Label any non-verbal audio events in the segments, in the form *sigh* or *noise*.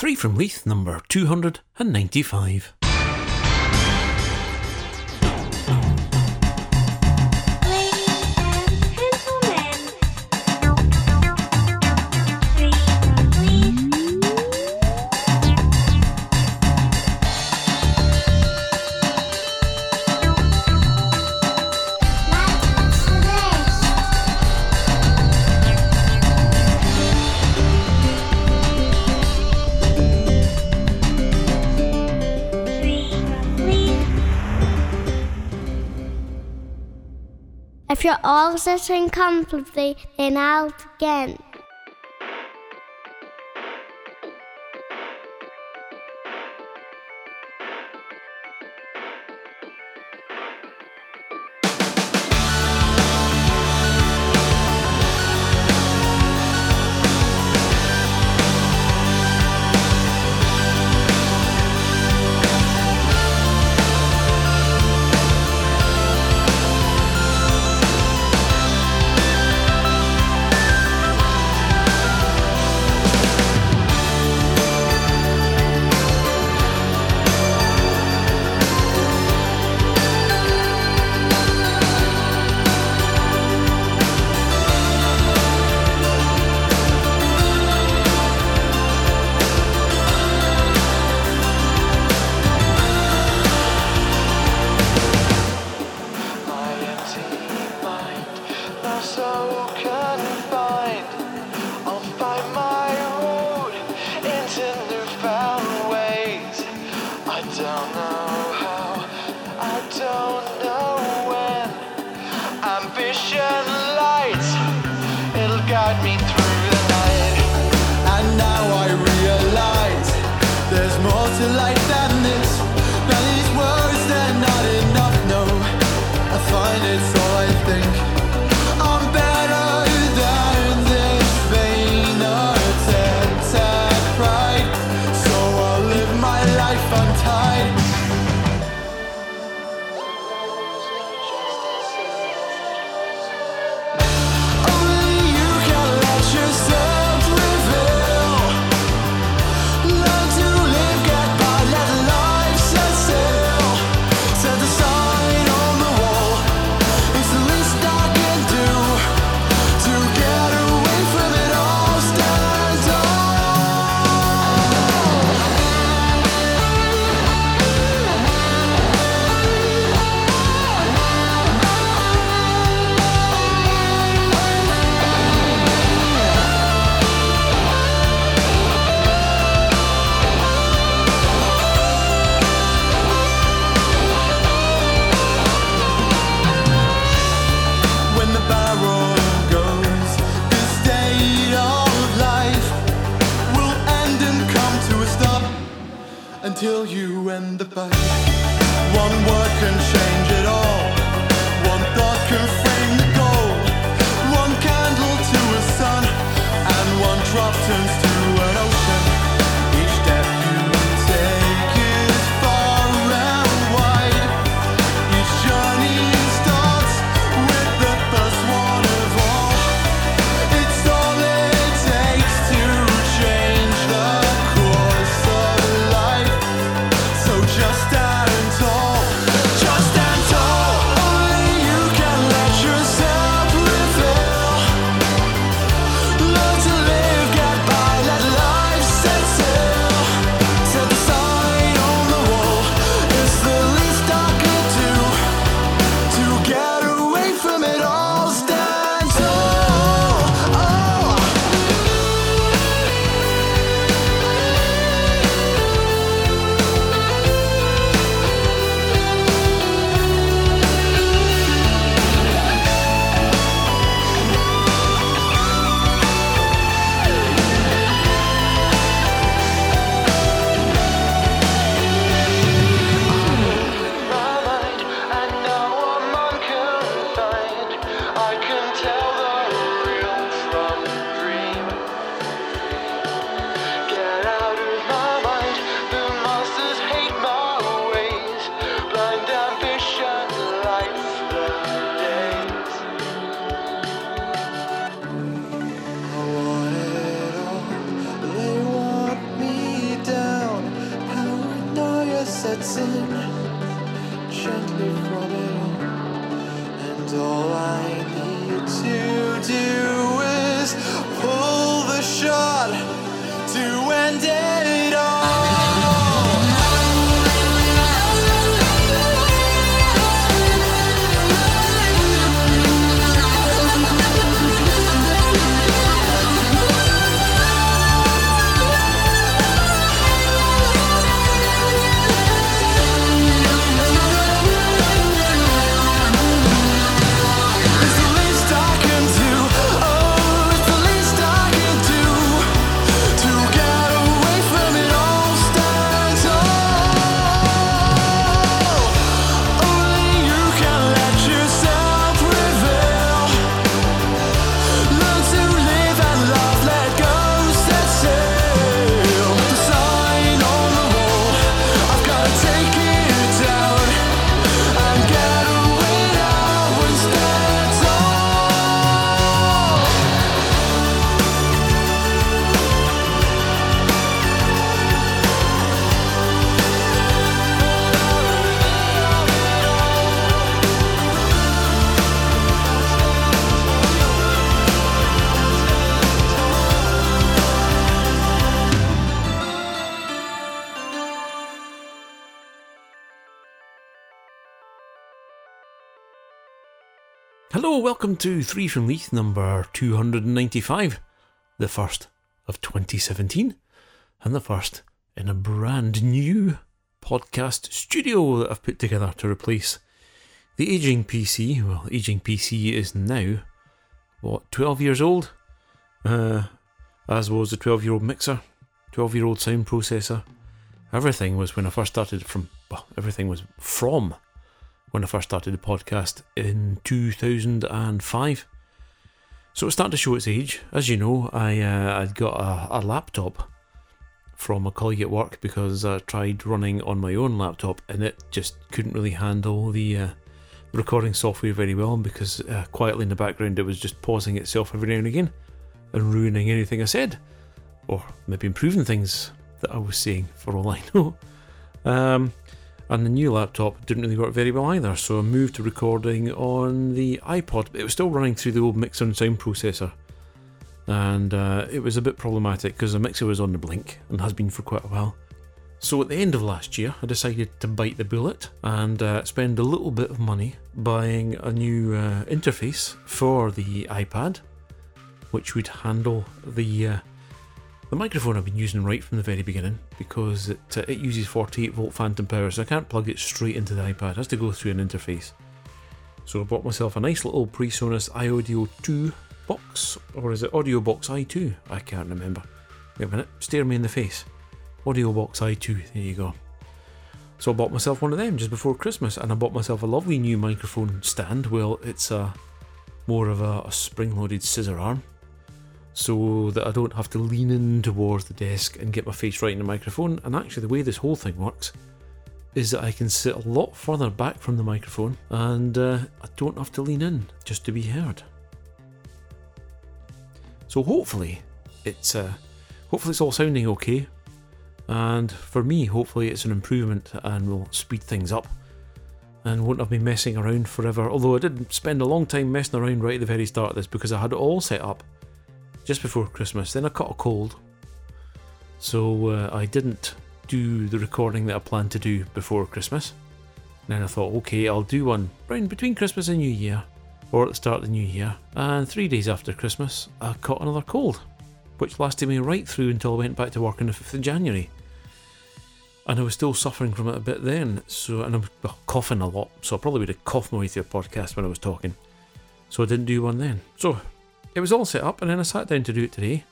Three from Leith, number 295. If you're all sitting comfortably, then I'll begin. Welcome to Three from Leith number 295, the first of 2017, and the first in a brand new podcast studio that I've put together to replace the aging PC. Well, aging PC is now, what, 12 years old? Uh, as was the 12 year old mixer, 12 year old sound processor. Everything was when I first started from, well, everything was from when I first started the podcast in 2005. So it's starting to show its age. As you know, I uh, I'd got a, a laptop from a colleague at work because I tried running on my own laptop and it just couldn't really handle the uh, recording software very well because uh, quietly in the background it was just pausing itself every now and again and ruining anything I said or maybe improving things that I was saying for all I *laughs* know. Um, and the new laptop didn't really work very well either, so I moved to recording on the iPod. but It was still running through the old mixer and sound processor, and uh, it was a bit problematic because the mixer was on the blink and has been for quite a while. So at the end of last year, I decided to bite the bullet and uh, spend a little bit of money buying a new uh, interface for the iPad, which would handle the uh, the microphone I've been using right from the very beginning because it uh, it uses 48 volt phantom power, so I can't plug it straight into the iPad. It has to go through an interface. So I bought myself a nice little PreSonus iAudio 2 box, or is it Audio Box i2? I can't remember. Wait a minute, stare me in the face. Audio Box i2, there you go. So I bought myself one of them just before Christmas, and I bought myself a lovely new microphone stand. Well, it's a more of a, a spring-loaded scissor arm, so that I don't have to lean in towards the desk and get my face right in the microphone. And actually, the way this whole thing works is that I can sit a lot further back from the microphone, and uh, I don't have to lean in just to be heard. So hopefully, it's uh, hopefully it's all sounding okay. And for me, hopefully it's an improvement and will speed things up and won't have me messing around forever. Although I did spend a long time messing around right at the very start of this because I had it all set up just before Christmas. Then I caught a cold, so uh, I didn't do the recording that I planned to do before Christmas. then I thought, okay, I'll do one round between Christmas and New Year, or at the start of the New Year. And three days after Christmas, I caught another cold, which lasted me right through until I went back to work on the 5th of January and I was still suffering from it a bit then. So, and I was coughing a lot, so I probably would have coughed my way through a podcast when I was talking. So I didn't do one then. So it was all set up, and then I sat down to do it today,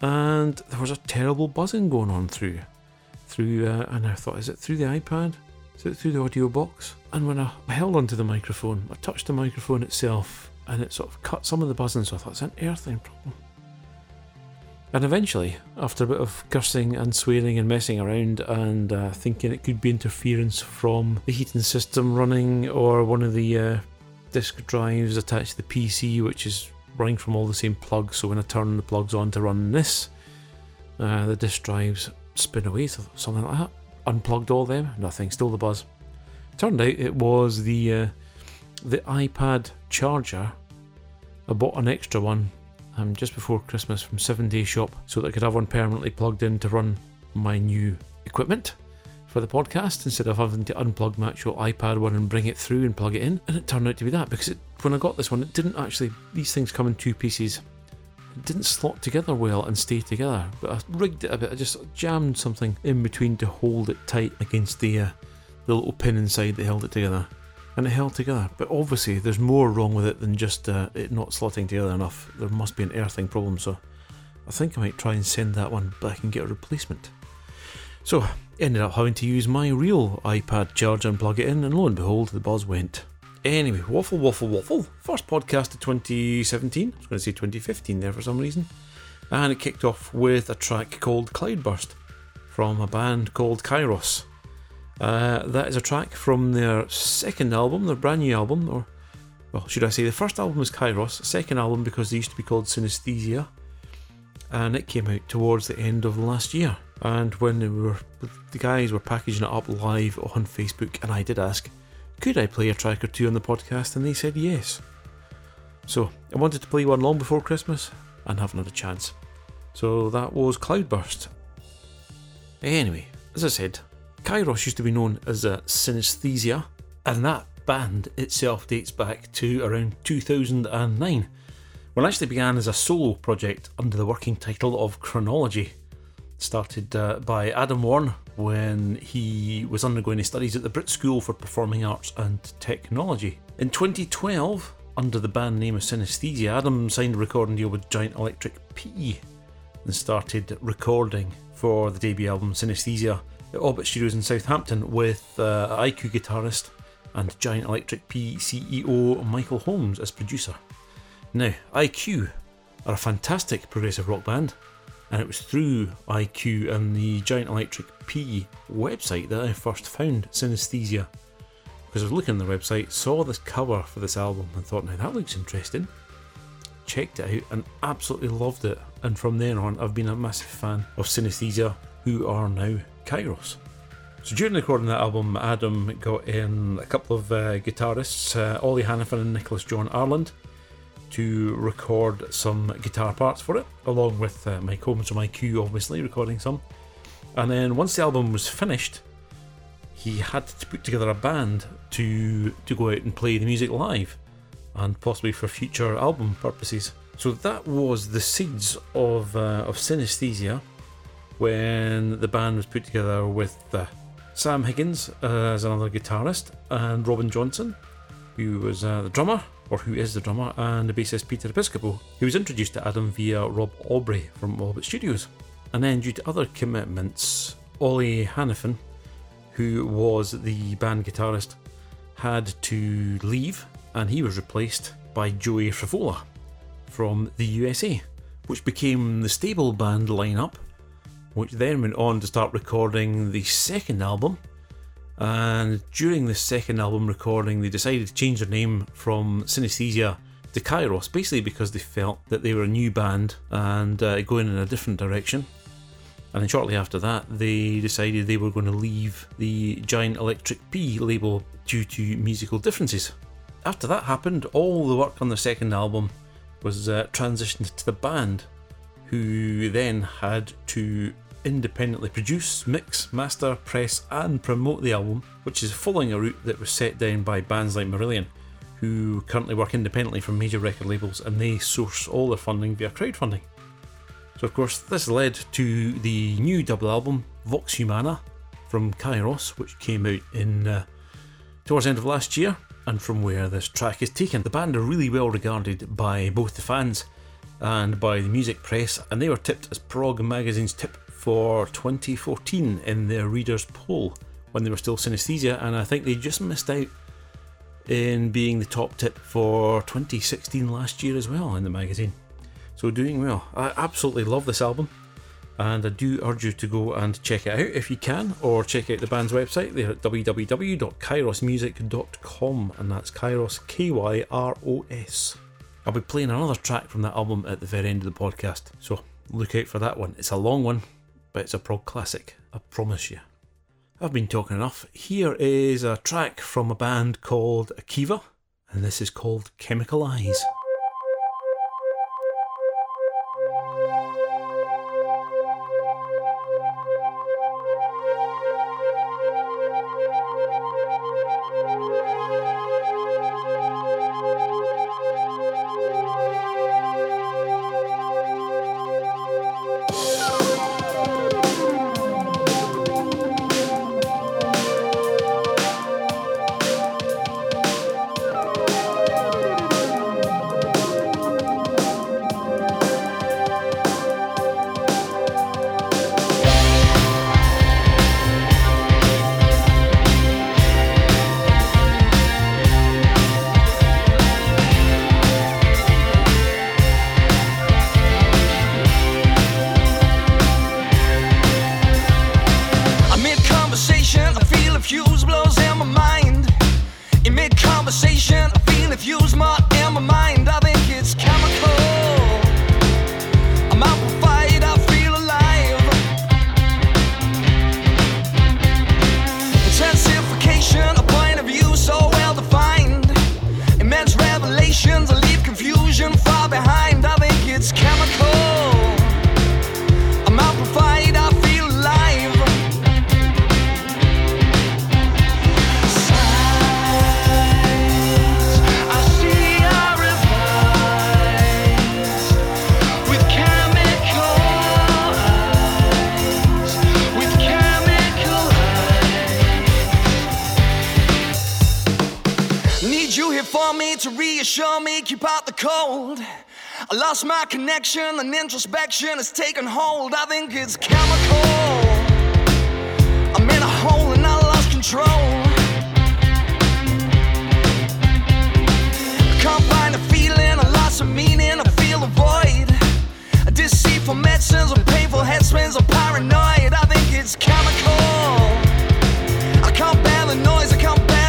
and there was a terrible buzzing going on through, through, uh, and I thought, is it through the iPad? Is it through the audio box? And when I held onto the microphone, I touched the microphone itself, and it sort of cut some of the buzzing. So I thought it's an earthing problem. And eventually, after a bit of cursing and swearing and messing around and uh, thinking it could be interference from the heating system running or one of the uh, disk drives attached to the PC, which is running from all the same plugs, so when I turn the plugs on to run this, uh, the disk drives spin away, so something like that. unplugged all them, nothing, still the buzz. Turned out it was the uh, the iPad charger. I bought an extra one um, just before Christmas from Seven Day Shop so that I could have one permanently plugged in to run my new equipment for the podcast instead of having to unplug my actual iPad one and bring it through and plug it in. And it turned out to be that because it, when I got this one, it didn't actually, these things come in two pieces. It didn't slot together well and stay together, but I rigged it a bit. I just jammed something in between to hold it tight against the, uh, the little pin inside that held it together. And it held together, but obviously there's more wrong with it than just uh, it not slotting together enough. There must be an earthing problem, so I think I might try and send that one back and get a replacement. So, ended up having to use my real iPad charger and plug it in, and lo and behold, the buzz went. Anyway, waffle, waffle, waffle. First podcast of 2017. I was going to say 2015 there for some reason. And it kicked off with a track called Cloudburst from a band called Kyros. Uh, that is a track from their second album, their brand new album, or, well, should I say, the first album was Kyros, second album because they used to be called Synaesthesia, and it came out towards the end of last year. And when they were, the guys were packaging it up live on Facebook, and I did ask, could I play a track or two on the podcast, and they said yes. So I wanted to play one long before Christmas, and haven't had a chance. So that was Cloudburst. Anyway, as I said, Kyros used to be known as a Synaesthesia, and that band itself dates back to around 2009, it actually began as a solo project under the working title of Chronology. Started uh, by Adam Warren when he was undergoing his studies at the Brit School for Performing Arts and Technology. In 2012, under the band name of Synaesthesia, Adam signed a recording deal with Giant Electric Pea and started recording for the debut album Synaesthesia at Orbit Studios in Southampton with uh, IQ guitarist and Giant Electric Pea CEO Michael Holmes as producer. Now, IQ are a fantastic progressive rock band, and it was through IQ and the Giant Electric Pea website that I first found Synaesthesia. Because I was looking on the website, saw this cover for this album, and thought, now that looks interesting. Checked it out and absolutely loved it, and from then on, I've been a massive fan of Synaesthesia, who are now Kyros. So during the recording of that album, Adam got in a couple of uh, guitarists, uh, Ollie Hannafin and Nicholas John Arland, to record some guitar parts for it, along with uh, Mike Holmes from IQ, obviously, recording some. And then once the album was finished, he had to put together a band to to go out and play the music live, and possibly for future album purposes. So that was the seeds of uh, of Synaesthesia when the band was put together with uh, Sam Higgins as another guitarist and Robin Johnson, who was uh, the drummer, or who is the drummer, and the bassist Peter Episcopo, who was introduced to Adam via Rob Aubrey from Orbit Studios. And then, due to other commitments, Ollie Hannafin, who was the band guitarist, had to leave, and he was replaced by Joey Frivola from the USA, which became the stable band lineup which then went on to start recording the second album. And during the second album recording, they decided to change their name from Synaesthesia to Kyros, basically because they felt that they were a new band and uh, going in a different direction. And then shortly after that, they decided they were going to leave the Giant Electric Pea label due to musical differences. After that happened, all the work on the second album was uh, transitioned to the band, who then had to independently produce, mix, master, press, and promote the album, which is following a route that was set down by bands like Marillion, who currently work independently from major record labels and they source all their funding via crowdfunding. So, of course, this led to the new double album, Vox Humana, from Kyros, which came out in uh, towards the end of last year, and from where this track is taken. The band are really well regarded by both the fans and by the music press, and they were tipped as Prog Magazine's tip for 2014 in their readers' poll when they were still Synaesthesia, and I think they just missed out in being the top tip for 2016 last year as well in the magazine. So doing well. I absolutely love this album, and I do urge you to go and check it out if you can, or check out the band's website. They're at www.kyrosmusic.com, and that's Kyros K Y R O S. I'll be playing another track from that album at the very end of the podcast, so look out for that one. It's a long one, but it's a prog classic, I promise you. I've been talking enough. Here is a track from a band called Akiva, and this is called Chemical Eyes. for me to reassure me, keep out the cold. I lost my connection, and introspection has taken hold. I think it's chemical. I'm in a hole and I lost control. I can't find a feeling, I lost a meaning, I feel a void. A deceitful medicines, a painful head spins, I'm paranoid. I think it's chemical. I can't bear the noise, I can't bear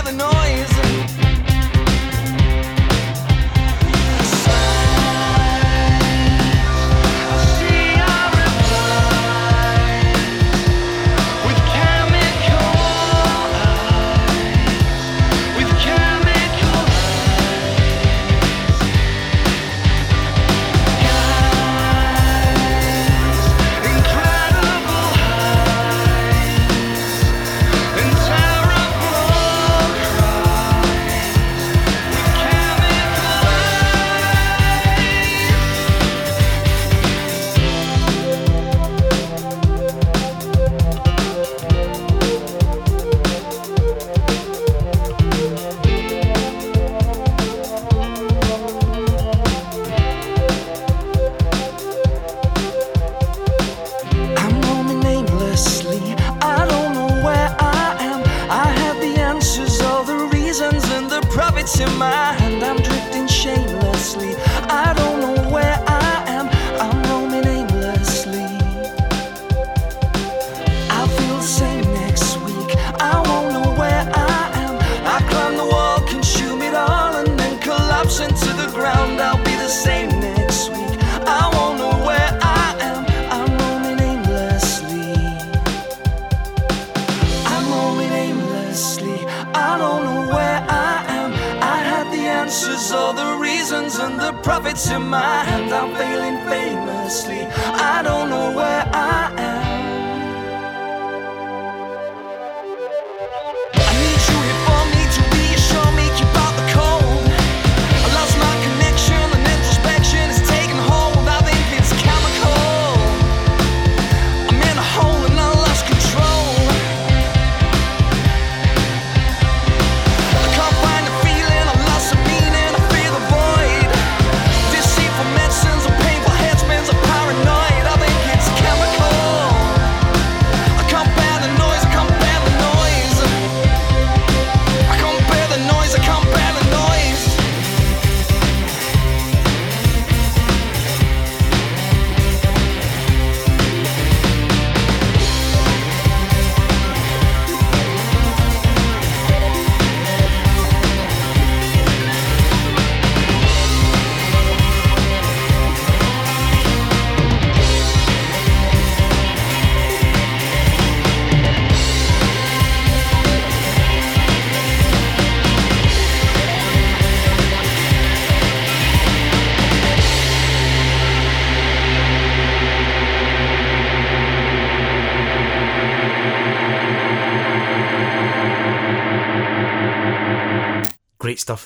in my in my hands, I'm failing famously. I don't know where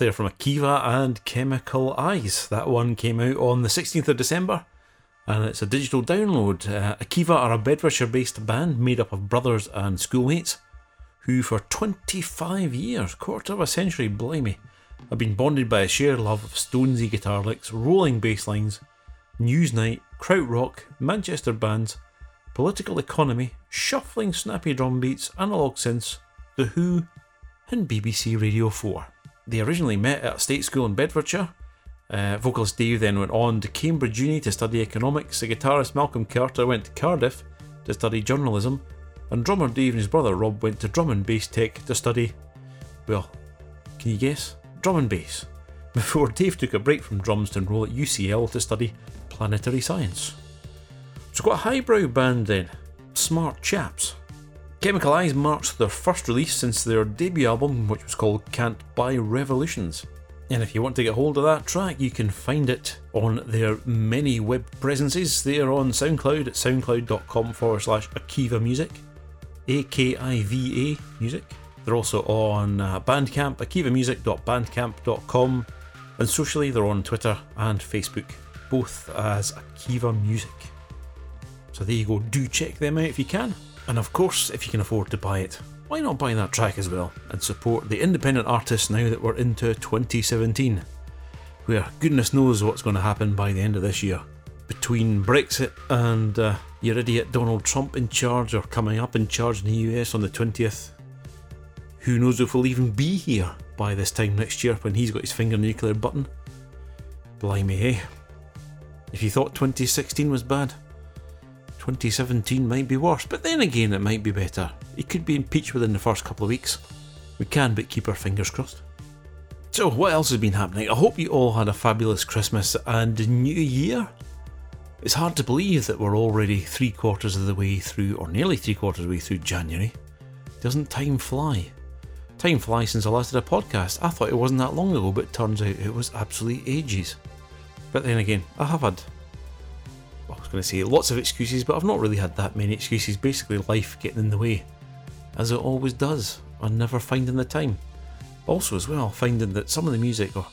there from Akiva and Chemical Eyes. That one came out on the 16th of December and it's a digital download. Uh, Akiva are a Bedfordshire based band made up of brothers and schoolmates who, for 25 years, quarter of a century, blimey, have been bonded by a shared love of Stonesy guitar licks, rolling bass lines, Newsnight, krautrock, Manchester bands, political economy, shuffling snappy drum beats, analog synths, The Who, and BBC Radio 4. They originally met at a state school in Bedfordshire. Uh, vocalist Dave then went on to Cambridge Uni to study economics. The guitarist Malcolm Carter went to Cardiff to study journalism. And drummer Dave and his brother Rob went to Drum and Bass Tech to study, well, can you guess? Drum and bass. *laughs* Before Dave took a break from drums to enrol at UCL to study planetary science. So, got a highbrow band then. Smart chaps. Chemical Eyes marks their first release since their debut album, which was called Can't Buy Revolutions. And if you want to get hold of that track, you can find it on their many web presences. They are on SoundCloud at soundcloud.com forward slash Akiva Music, A K I V A Music. They're also on uh, Bandcamp, akivamusic.bandcamp.com, and socially they're on Twitter and Facebook, both as Akiva Music. So there you go, do check them out if you can. And of course, if you can afford to buy it, why not buy that track as well and support the independent artists now that we're into 2017, where goodness knows what's going to happen by the end of this year. Between Brexit and uh, your idiot Donald Trump in charge or coming up in charge in the US on the 20th, who knows if we'll even be here by this time next year when he's got his finger on the nuclear button. Blimey, hey. If you thought 2016 was bad, 2017 might be worse, but then again, it might be better. He could be impeached within the first couple of weeks. We can but keep our fingers crossed. So, what else has been happening? I hope you all had a fabulous Christmas and New Year. It's hard to believe that we're already three quarters of the way through, or nearly three quarters of the way through January. Doesn't time fly? Time flies since I last did a podcast. I thought it wasn't that long ago, but turns out it was absolutely ages. But then again, I have had going to say lots of excuses, but I've not really had that many excuses. Basically, life getting in the way, as it always does, and never finding the time. Also, as well, finding that some of the music, oh,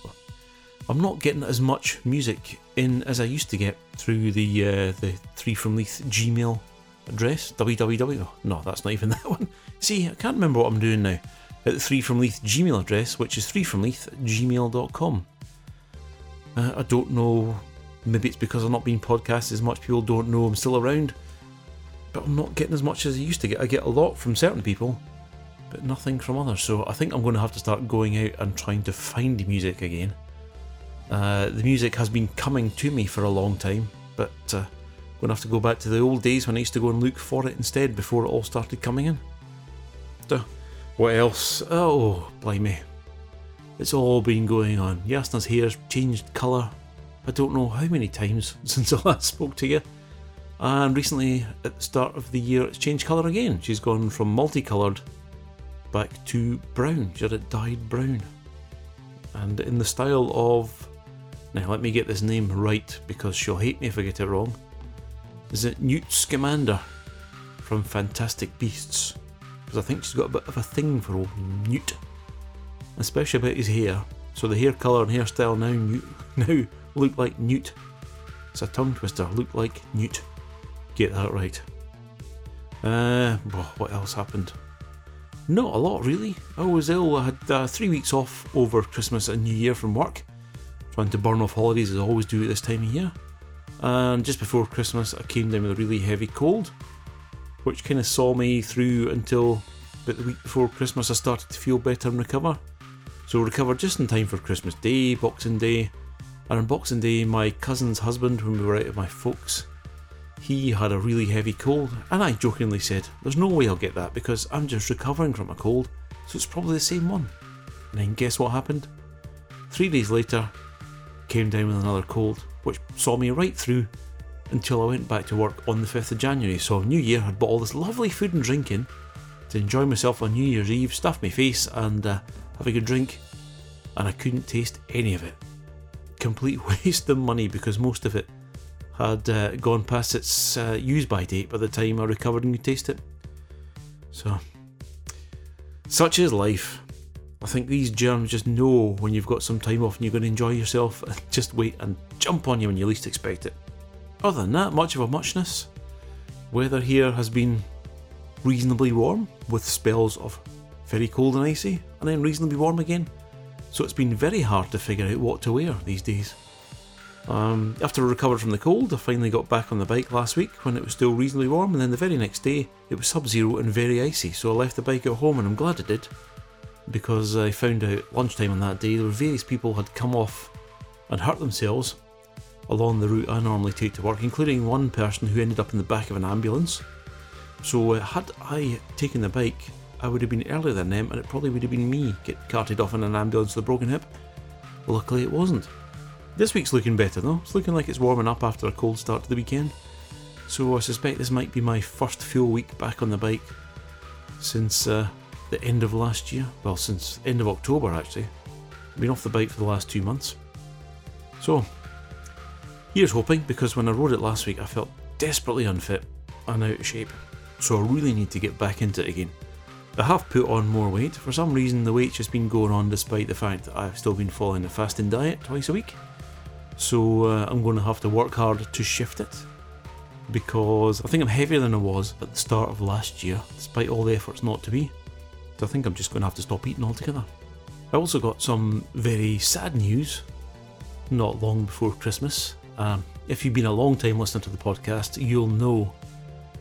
I'm not getting as much music in as I used to get through the uh, the three from Leith Gmail address. www. No, that's not even *laughs* that one. See, I can't remember what I'm doing now. At the three from Leith Gmail address, which is three from Leith gmail.com. Uh, I don't know Maybe it's because I'm not being podcasted as much, people don't know I'm still around. But I'm not getting as much as I used to get. I get a lot from certain people, but nothing from others. So I think I'm going to have to start going out and trying to find the music again. Uh, the music has been coming to me for a long time, but uh, I'm going to have to go back to the old days when I used to go and look for it instead before it all started coming in. So, what else? Oh, blimey. It's all been going on. Yasna's hair's changed colour I don't know how many times *laughs* since I last spoke to you. And recently, at the start of the year, it's changed colour again. She's gone from multicoloured back to brown. She had it dyed brown. And in the style of. Now, let me get this name right because she'll hate me if I get it wrong. Is it Newt Scamander from Fantastic Beasts? Because I think she's got a bit of a thing for old Newt. Especially about his hair. So the hair colour and hairstyle now, Newt, *laughs* now look like Newt. It's a tongue twister, look like Newt. Get that right. Uh, what else happened? Not a lot, really. I was ill. I had uh, three weeks off over Christmas and New Year from work. Trying to burn off holidays as I always do at this time of year. And just before Christmas, I came down with a really heavy cold, which kind of saw me through until about the week before Christmas I started to feel better and recover. So recovered just in time for Christmas Day, Boxing Day, and on Boxing Day, my cousin's husband, when we were out at my folks, he had a really heavy cold, and I jokingly said, There's no way I'll get that because I'm just recovering from a cold, so it's probably the same one. And then guess what happened? Three days later, came down with another cold, which saw me right through until I went back to work on the 5th of January. So, New Year, had bought all this lovely food and drink in to enjoy myself on New Year's Eve, stuff my face, and uh, have a good drink, and I couldn't taste any of it complete *laughs* waste of money because most of it had uh, gone past its uh, use by date by the time I recovered and could taste it. So, such is life. I think these germs just know when you've got some time off and you're going to enjoy yourself *laughs* and just wait and jump on you when you least expect it. Other than that, much of a muchness. Weather here has been reasonably warm with spells of very cold and icy and then reasonably warm again. So it's been very hard to figure out what to wear these days. Um, after I recovered from the cold, I finally got back on the bike last week when it was still reasonably warm, and then the very next day it was sub zero and very icy, so I left the bike at home, and I'm glad I did because I found out lunchtime on that day there were various people had come off and hurt themselves along the route I normally take to work, including one person who ended up in the back of an ambulance. So, uh, had I taken the bike, I would have been earlier than them, and it probably would have been me get carted off in an ambulance with a broken hip. Luckily, it wasn't. This week's looking better though. It's looking like it's warming up after a cold start to the weekend. So I suspect this might be my first full week back on the bike since uh, the end of last year. Well, since end of October actually. Been off the bike for the last two months. So, here's hoping because when I rode it last week, I felt desperately unfit and out of shape. So I really need to get back into it again. I have put on more weight. For some reason, the weight's just been going on despite the fact that I've still been following a fasting diet twice a week. So uh, I'm going to have to work hard to shift it because I think I'm heavier than I was at the start of last year, despite all the efforts not to be. So I think I'm just going to have to stop eating altogether. I also got some very sad news not long before Christmas. Um, if you've been a long time listener to the podcast, you'll know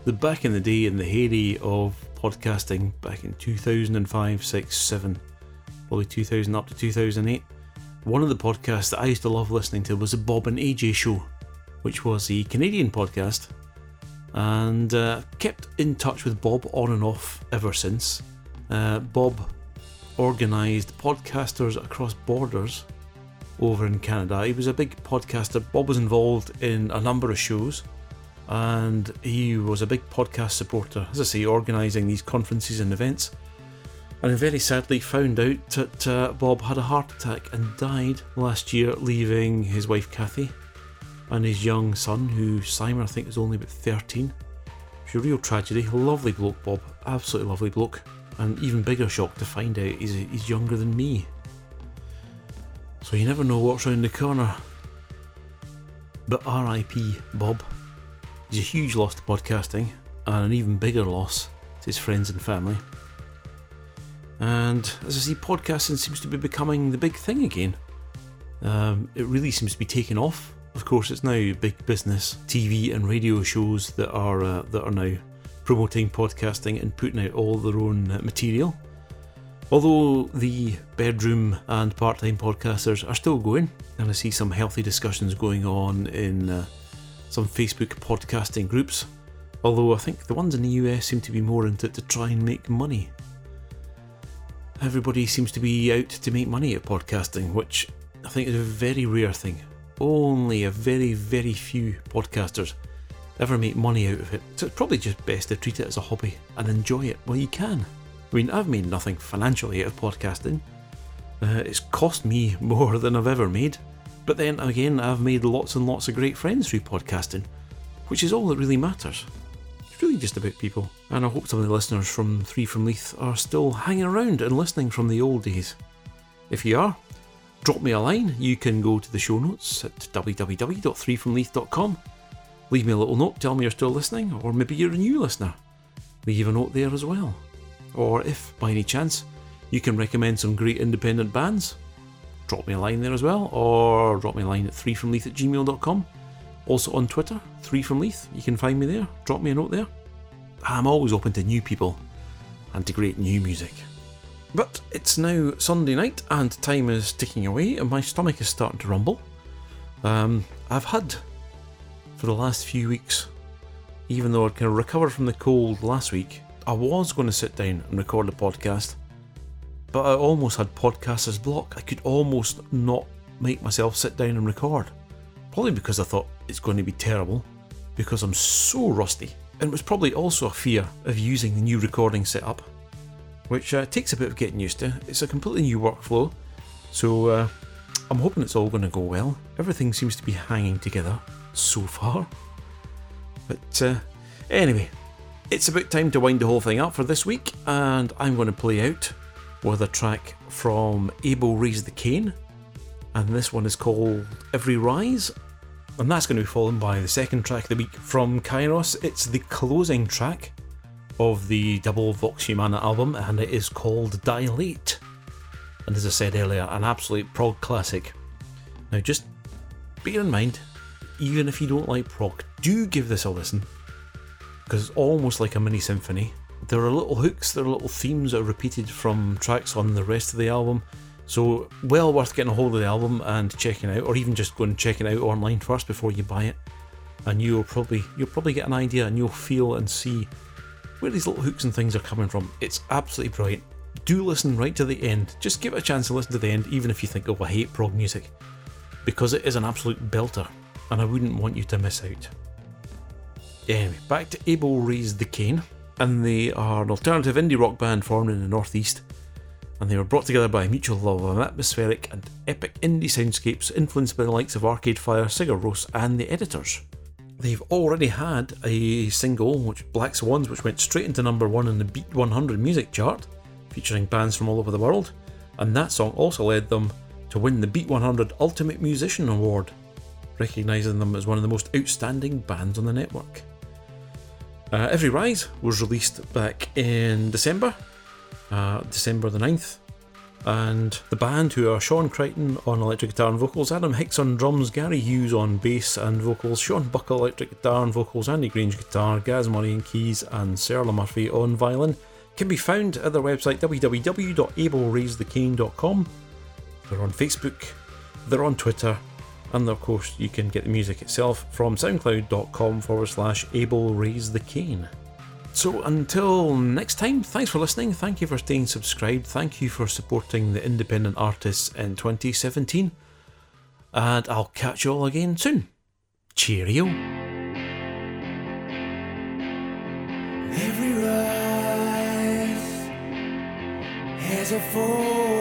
that back in the day, in the heyday of podcasting, back in 2005, 6, 7, probably 2000 up to 2008, one of the podcasts that I used to love listening to was the Bob and AJ Show, which was a Canadian podcast, and uh, kept in touch with Bob on and off ever since. Uh, Bob organised podcasters across borders over in Canada. He was a big podcaster. Bob was involved in a number of shows and he was a big podcast supporter, as I say, organising these conferences and events. And I very sadly found out that uh, Bob had a heart attack and died last year, leaving his wife Kathy and his young son, who Simon I think was only about 13. It's a real tragedy. Lovely bloke, Bob. Absolutely lovely bloke. And even bigger shock to find out he's, he's younger than me. So you never know what's round the corner. But RIP, Bob. He's a huge loss to podcasting, and an even bigger loss to his friends and family. And as I see, podcasting seems to be becoming the big thing again. Um, it really seems to be taking off. Of course, it's now big business, TV and radio shows that are uh, that are now promoting podcasting and putting out all their own uh, material. Although the bedroom and part-time podcasters are still going, and I see some healthy discussions going on in uh, some Facebook podcasting groups. Although I think the ones in the US seem to be more into it to try and make money. Everybody seems to be out to make money at podcasting, which I think is a very rare thing. Only a very, very few podcasters ever make money out of it. So it's probably just best to treat it as a hobby and enjoy it while you can. I mean, I've made nothing financially out of podcasting. Uh, it's cost me *laughs* more than I've ever made. But then again, I've made lots and lots of great friends through podcasting, which is all that really matters. It's really just about people. And I hope some of the listeners from Three from Leith are still hanging around and listening from the old days. If you are, drop me a line. You can go to the show notes at www.threefromleith.com. Leave me a little note, tell me you're still listening, or maybe you're a new listener. Leave a note there as well. Or if, by any chance, you can recommend some great independent bands, drop me a line there as well, or drop me a line at 3fromleith at gmail.com. Also on Twitter, 3fromleith, you can find me there, drop me a note there. I'm always open to new people and to great new music. But it's now Sunday night and time is ticking away and my stomach is starting to rumble. Um, I've had, for the last few weeks, even though I'd kind of recovered from the cold last week, I was going to sit down and record a podcast, but I almost had podcaster's block. I could almost not make myself sit down and record. Probably because I thought it's going to be terrible, because I'm so rusty. And it was probably also a fear of using the new recording setup, which uh, takes a bit of getting used to. It's a completely new workflow, so uh, I'm hoping it's all going to go well. Everything seems to be hanging together so far. But uh, anyway, it's about time to wind the whole thing up for this week, and I'm going to play out with a track from Abel Raise the Cane, and this one is called Every Rise. And that's going to be followed by the second track of the week from Kyros. It's the closing track of the double Vox Humana album, and it is called Dilate. And as I said earlier, an absolute prog classic. Now, just bear in mind, even if you don't like prog, do give this a listen because it's almost like a mini symphony. There are little hooks, there are little themes that are repeated from tracks on the rest of the album. So, well worth getting a hold of the album and checking out, or even just going and checking out online first before you buy it. And you'll probably you'll probably get an idea and you'll feel and see where these little hooks and things are coming from. It's absolutely brilliant. Do listen right to the end. Just give it a chance to listen to the end, even if you think, oh, I hate prog music, because it is an absolute belter, and I wouldn't want you to miss out. Anyway, back to Abel Raise the Cane, and they are an alternative indie rock band formed in the Northeast, and they were brought together by a mutual love of atmospheric and epic indie soundscapes influenced by the likes of Arcade Fire, Sigur Rós, and the Editors. They've already had a single, which Black Swans, which went straight into number one in the Beat 100 music chart, featuring bands from all over the world, and that song also led them to win the Beat 100 Ultimate Musician Award, recognising them as one of the most outstanding bands on the network. Uh, Every Rise was released back in December, uh, December the 9th, and the band, who are Sean Crichton on electric guitar and vocals, Adam Hicks on drums, Gary Hughes on bass and vocals, Sean Buckle electric guitar and vocals, Andy Grange guitar, Gaz Murray on keys, and Serla Murphy on violin, can be found at their website www.ableraisethecane.com. They're on Facebook, they're on Twitter, and of course, you can get the music itself from soundcloud.com forward slash able raise the cane. So until next time, thanks for listening. Thank you for staying subscribed. Thank you for supporting the independent artists in 2017. And I'll catch you all again soon. Cheerio. Every rise has a fall.